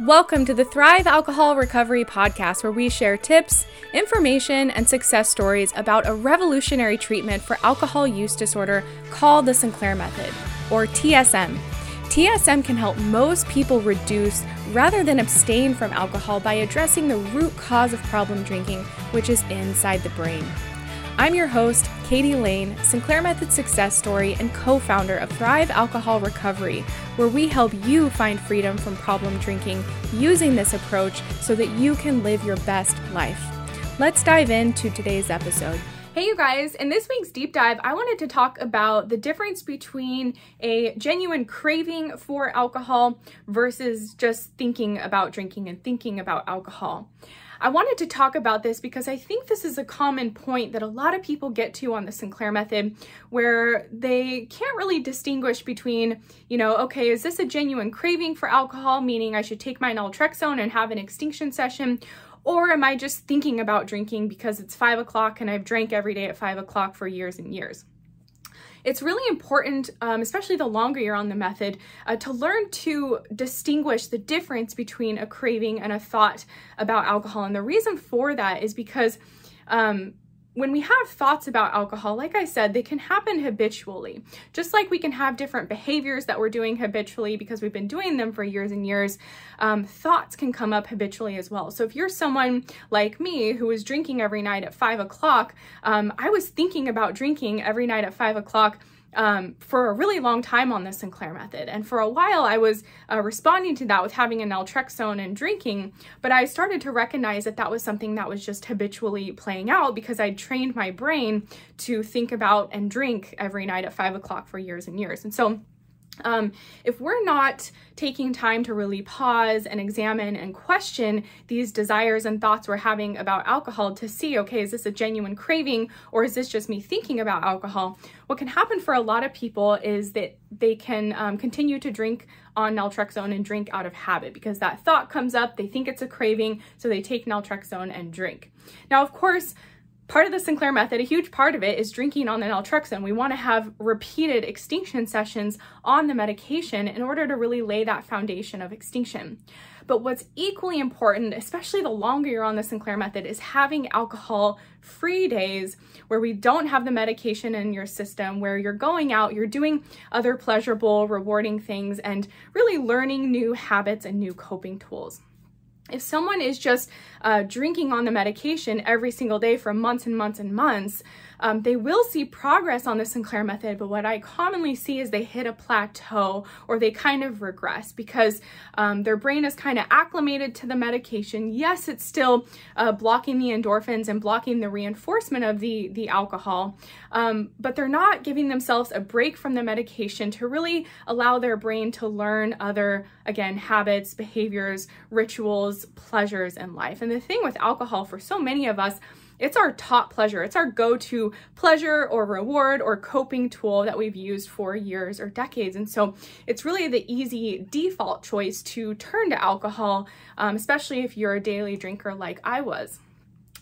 Welcome to the Thrive Alcohol Recovery Podcast, where we share tips, information, and success stories about a revolutionary treatment for alcohol use disorder called the Sinclair Method, or TSM. TSM can help most people reduce rather than abstain from alcohol by addressing the root cause of problem drinking, which is inside the brain. I'm your host, Katie Lain, Sinclair Method success story and co founder of Thrive Alcohol Recovery, where we help you find freedom from problem drinking using this approach so that you can live your best life. Let's dive into today's episode. Hey, you guys, in this week's deep dive, I wanted to talk about the difference between a genuine craving for alcohol versus just thinking about drinking and thinking about alcohol. I wanted to talk about this because I think this is a common point that a lot of people get to on the Sinclair method where they can't really distinguish between, you know, okay, is this a genuine craving for alcohol, meaning I should take my naltrexone and have an extinction session, or am I just thinking about drinking because it's five o'clock and I've drank every day at five o'clock for years and years? it's really important, um, especially the longer you're on the method, uh, to learn to distinguish the difference between a craving and a thought about alcohol. And the reason for that is because um, when we have thoughts about alcohol, like I said, they can happen habitually. Just like we can have different behaviors that we're doing habitually because we've been doing them for years and years, um, thoughts can come up habitually as well. So if you're someone like me who was drinking every night at five o'clock, um, I was thinking about drinking every night at five o'clock um, for a really long time on the Sinclair method. And for a while, I was uh, responding to that with having a naltrexone and drinking, but I started to recognize that that was something that was just habitually playing out because I trained my brain to think about and drink every night at five o'clock for years and years. And so um, if we're not taking time to really pause and examine and question these desires and thoughts we're having about alcohol to see, okay, is this a genuine craving or is this just me thinking about alcohol? What can happen for a lot of people is that they can um, continue to drink on naltrexone and drink out of habit because that thought comes up, they think it's a craving, so they take naltrexone and drink. Now, of course, part of the Sinclair method, a huge part of it is drinking on the naltrexone. We want to have repeated extinction sessions on the medication in order to really lay that foundation of extinction. But what's equally important, especially the longer you're on the Sinclair method, is having alcohol free days where we don't have the medication in your system, where you're going out, you're doing other pleasurable, rewarding things, and really learning new habits and new coping tools. If someone is just uh, drinking on the medication every single day for months and months and months, um, they will see progress on the Sinclair method, but what I commonly see is they hit a plateau or they kind of regress because um, their brain is kind of acclimated to the medication. Yes, it's still uh, blocking the endorphins and blocking the reinforcement of the, the alcohol, um, but they're not giving themselves a break from the medication to really allow their brain to learn other, again, habits, behaviors, rituals, pleasures in life. And the thing with alcohol for so many of us, it's our top pleasure. It's our go to pleasure or reward or coping tool that we've used for years or decades. And so it's really the easy default choice to turn to alcohol, um, especially if you're a daily drinker like I was.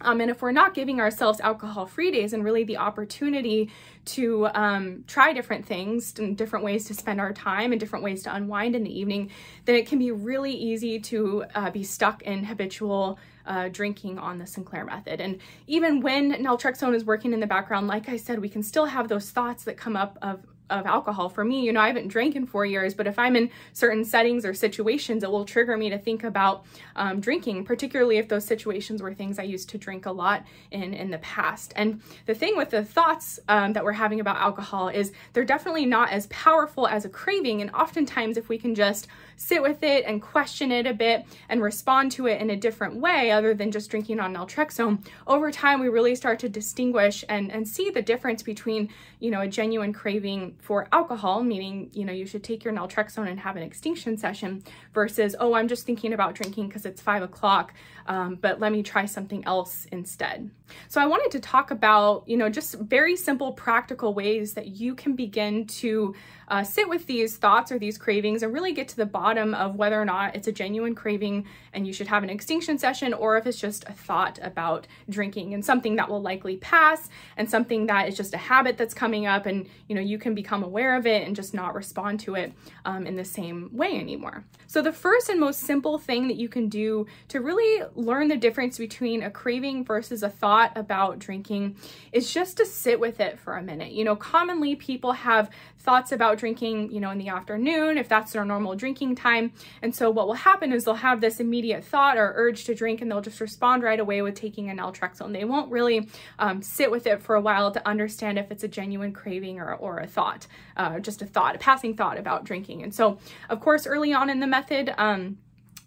Um, and if we're not giving ourselves alcohol free days and really the opportunity to um, try different things and different ways to spend our time and different ways to unwind in the evening, then it can be really easy to uh, be stuck in habitual uh, drinking on the Sinclair method. And even when naltrexone is working in the background, like I said, we can still have those thoughts that come up of of alcohol. For me, you know, I haven't drank in four years, but if I'm in certain settings or situations, it will trigger me to think about um, drinking, particularly if those situations were things I used to drink a lot in in the past. And the thing with the thoughts um, that we're having about alcohol is they're definitely not as powerful as a craving. And oftentimes, if we can just sit with it and question it a bit and respond to it in a different way other than just drinking on naltrexone, over time we really start to distinguish and, and see the difference between, you know, a genuine craving for alcohol, meaning, you know, you should take your naltrexone and have an extinction session, versus, oh, I'm just thinking about drinking because it's five o'clock, um, but let me try something else instead. So I wanted to talk about, you know, just very simple practical ways that you can begin to uh, sit with these thoughts or these cravings and really get to the bottom of whether or not it's a genuine craving and you should have an extinction session or if it's just a thought about drinking and something that will likely pass and something that is just a habit that's coming up and you know you can become aware of it and just not respond to it um, in the same way anymore. So the first and most simple thing that you can do to really learn the difference between a craving versus a thought about drinking is just to sit with it for a minute. You know, commonly people have thoughts about drinking, you know, in the afternoon, if that's their normal drinking time. And so what will happen is they'll have this immediate thought or urge to drink and they'll just respond right away with taking an naltrexone. They won't really um, sit with it for a while to understand if it's a genuine craving or, or a thought, uh, just a thought, a passing thought about drinking. And so, of course, early on in the method, um,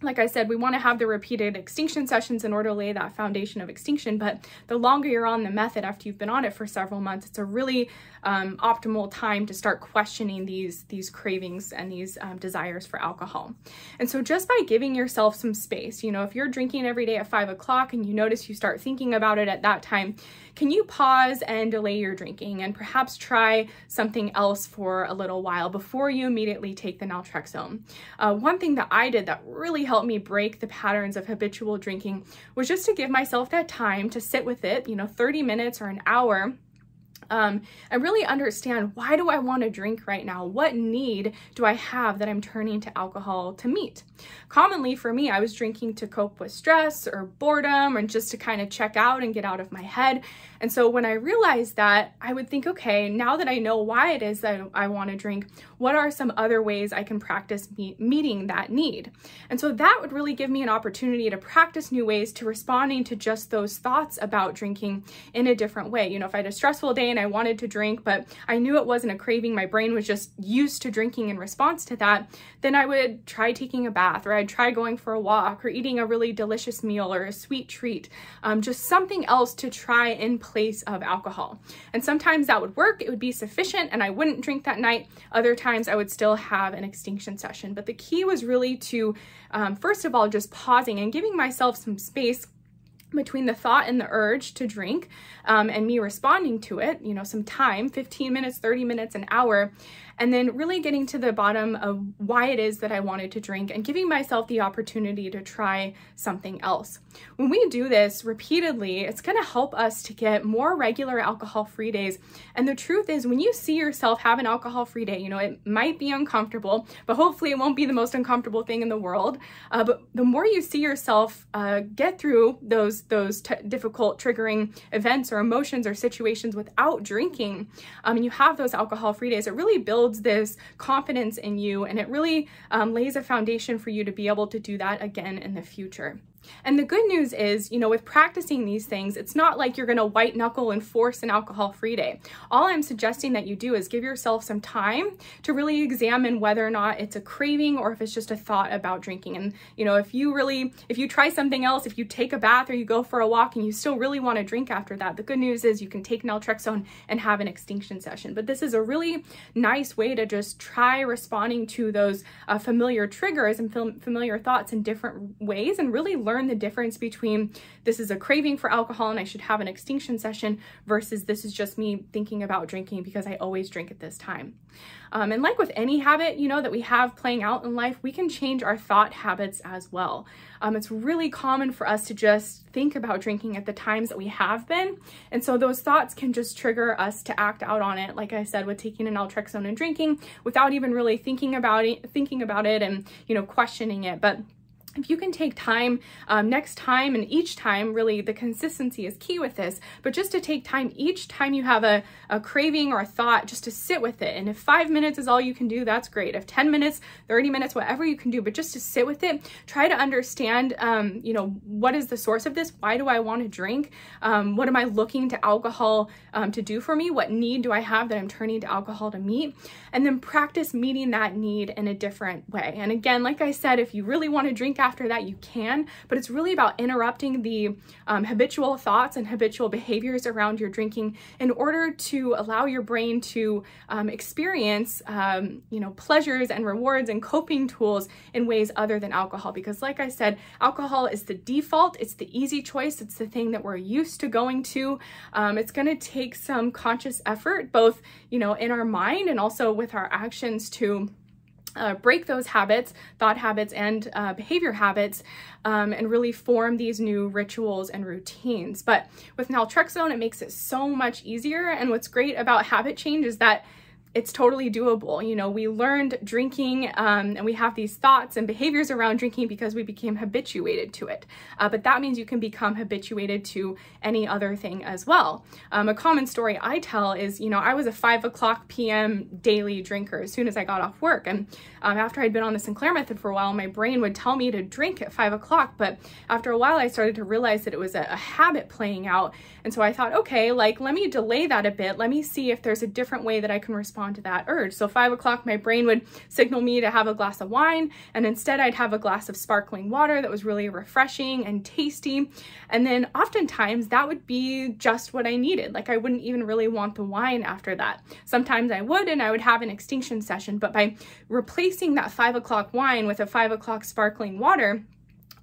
like I said, we want to have the repeated extinction sessions in order to lay that foundation of extinction. But the longer you're on the method after you've been on it for several months, it's a really um, optimal time to start questioning these, these cravings and these um, desires for alcohol. And so just by giving yourself some space, you know, if you're drinking every day at five o'clock and you notice you start thinking about it at that time, can you pause and delay your drinking and perhaps try something else for a little while before you immediately take the naltrexone? Uh, one thing that I did that really helped me break the patterns of habitual drinking was just to give myself that time to sit with it, you know, 30 minutes or an hour um, and really understand why do I want to drink right now? What need do I have that I'm turning to alcohol to meet? Commonly for me, I was drinking to cope with stress or boredom or just to kind of check out and get out of my head. And so when I realized that, I would think, okay, now that I know why it is that I want to drink, what are some other ways I can practice meet, meeting that need? And so that would really give me an opportunity to practice new ways to responding to just those thoughts about drinking in a different way. You know, if I had a stressful day and I wanted to drink, but I knew it wasn't a craving, my brain was just used to drinking in response to that, then I would try taking a bath or I'd try going for a walk or eating a really delicious meal or a sweet treat, um, just something else to try in place of alcohol. And sometimes that would work, it would be sufficient, and I wouldn't drink that night. Other times I would still have an extinction session. But the key was really to, um, first of all, just pausing and giving myself some space between the thought and the urge to drink um, and me responding to it, you know, some time 15 minutes, 30 minutes, an hour and then really getting to the bottom of why it is that I wanted to drink and giving myself the opportunity to try something else. When we do this repeatedly, it's going to help us to get more regular alcohol free days. And the truth is, when you see yourself have an alcohol free day, you know, it might be uncomfortable, but hopefully it won't be the most uncomfortable thing in the world. Uh, but the more you see yourself uh, get through those, those difficult triggering events or emotions or situations without drinking, um, and you have those alcohol free days, it really builds builds this confidence in you and it really um, lays a foundation for you to be able to do that again in the future. And the good news is, you know, with practicing these things, it's not like you're going to white knuckle and force an alcohol free day. All I'm suggesting that you do is give yourself some time to really examine whether or not it's a craving or if it's just a thought about drinking. And, you know, if you really, if you try something else, if you take a bath or you go for a walk and you still really want to drink after that, the good news is you can take naltrexone and have an extinction session. But this is a really nice way to just try responding to those uh, familiar triggers and familiar thoughts in different ways and really learn learn the difference between this is a craving for alcohol and I should have an extinction session versus this is just me thinking about drinking because I always drink at this time. Um, and like with any habit, you know, that we have playing out in life, we can change our thought habits as well. Um, it's really common for us to just think about drinking at the times that we have been. And so those thoughts can just trigger us to act out on it, like I said, with taking an naltrexone and drinking without even really thinking about it, thinking about it and, you know, questioning it. But if you can take time um, next time and each time, really the consistency is key with this, but just to take time each time you have a, a craving or a thought, just to sit with it. And if five minutes is all you can do, that's great. If 10 minutes, 30 minutes, whatever you can do, but just to sit with it, try to understand, um, you know, what is the source of this? Why do I want to drink? Um, what am I looking to alcohol um, to do for me? What need do I have that I'm turning to alcohol to meet? And then practice meeting that need in a different way. And again, like I said, if you really want to drink after that, you can, but it's really about interrupting the um, habitual thoughts and habitual behaviors around your drinking in order to allow your brain to um, experience, um, you know, pleasures and rewards and coping tools in ways other than alcohol. Because, like I said, alcohol is the default, it's the easy choice, it's the thing that we're used to going to. Um, it's going to take some conscious effort, both, you know, in our mind and also with our actions to uh, break those habits, thought habits, and uh, behavior habits, um, and really form these new rituals and routines. But with naltrexone, it makes it so much easier. And what's great about habit change is that it's totally doable. You know, we learned drinking um, and we have these thoughts and behaviors around drinking because we became habituated to it. Uh, but that means you can become habituated to any other thing as well. Um, a common story I tell is, you know, I was a 5 o'clock p.m. daily drinker as soon as I got off work. And um, after I'd been on the Sinclair method for a while, my brain would tell me to drink at 5 o'clock. But after a while, I started to realize that it was a, a habit playing out. And so I thought, okay, like, let me delay that a bit. Let me see if there's a different way that I can respond respond to that urge. So five o'clock, my brain would signal me to have a glass of wine, and instead I'd have a glass of sparkling water that was really refreshing and tasty. And then oftentimes that would be just what I needed. Like I wouldn't even really want the wine after that. Sometimes I would, and I would have an extinction session, but by replacing that five o'clock wine with a five o'clock sparkling water,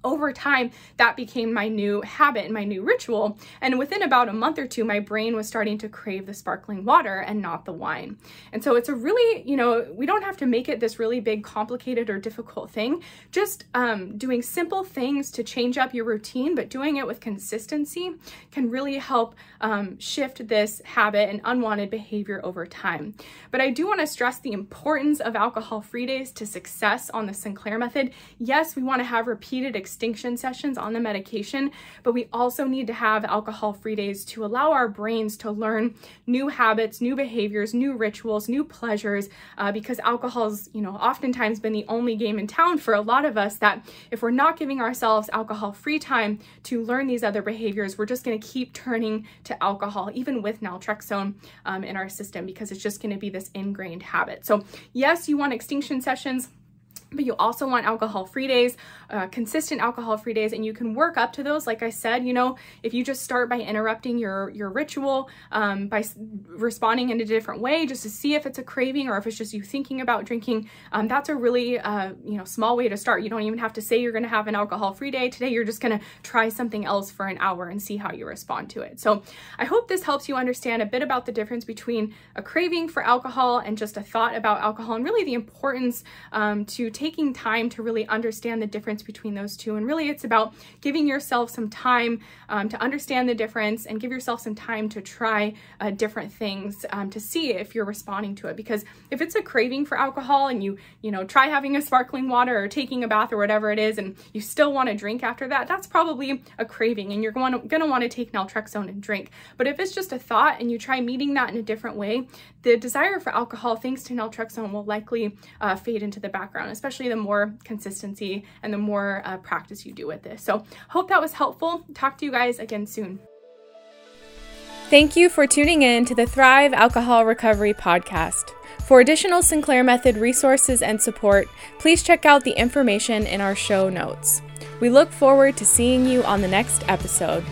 over time, that became my new habit and my new ritual. And within about a month or two, my brain was starting to crave the sparkling water and not the wine. And so it's a really, you know, we don't have to make it this really big, complicated, or difficult thing. Just um, doing simple things to change up your routine, but doing it with consistency can really help um, shift this habit and unwanted behavior over time. But I do want to stress the importance of alcohol free days to success on the Sinclair method. Yes, we want to have repeated extinction sessions on the medication, but we also need to have alcohol free days to allow our brains to learn new habits, new behaviors, new rituals, new pleasures, uh, because alcohol's, you know, oftentimes been the only game in town for a lot of us that if we're not giving ourselves alcohol free time to learn these other behaviors, we're just going to keep turning to alcohol, even with naltrexone um, in our system, because it's just going to be this ingrained habit. So yes, you want extinction sessions but you also want alcohol free days, uh, consistent alcohol free days, and you can work up to those. Like I said, you know, if you just start by interrupting your, your ritual, um, by responding in a different way, just to see if it's a craving or if it's just you thinking about drinking, um, that's a really, uh, you know, small way to start. You don't even have to say you're going to have an alcohol free day today. You're just going to try something else for an hour and see how you respond to it. So I hope this helps you understand a bit about the difference between a craving for alcohol and just a thought about alcohol and really the importance um, to taking time to really understand the difference between those two. And really, it's about giving yourself some time um, to understand the difference and give yourself some time to try uh, different things um, to see if you're responding to it. Because if it's a craving for alcohol and you, you know, try having a sparkling water or taking a bath or whatever it is, and you still want to drink after that, that's probably a craving and you're going to, going to want to take naltrexone and drink. But if it's just a thought and you try meeting that in a different way, the desire for alcohol, thanks to naltrexone, will likely uh, fade into the background, especially the more consistency and the more uh, practice you do with this. So hope that was helpful. Talk to you guys again soon. Thank you for tuning in to the Thrive Alcohol Recovery Podcast. For additional Sinclair Method resources and support, please check out the information in our show notes. We look forward to seeing you on the next episode.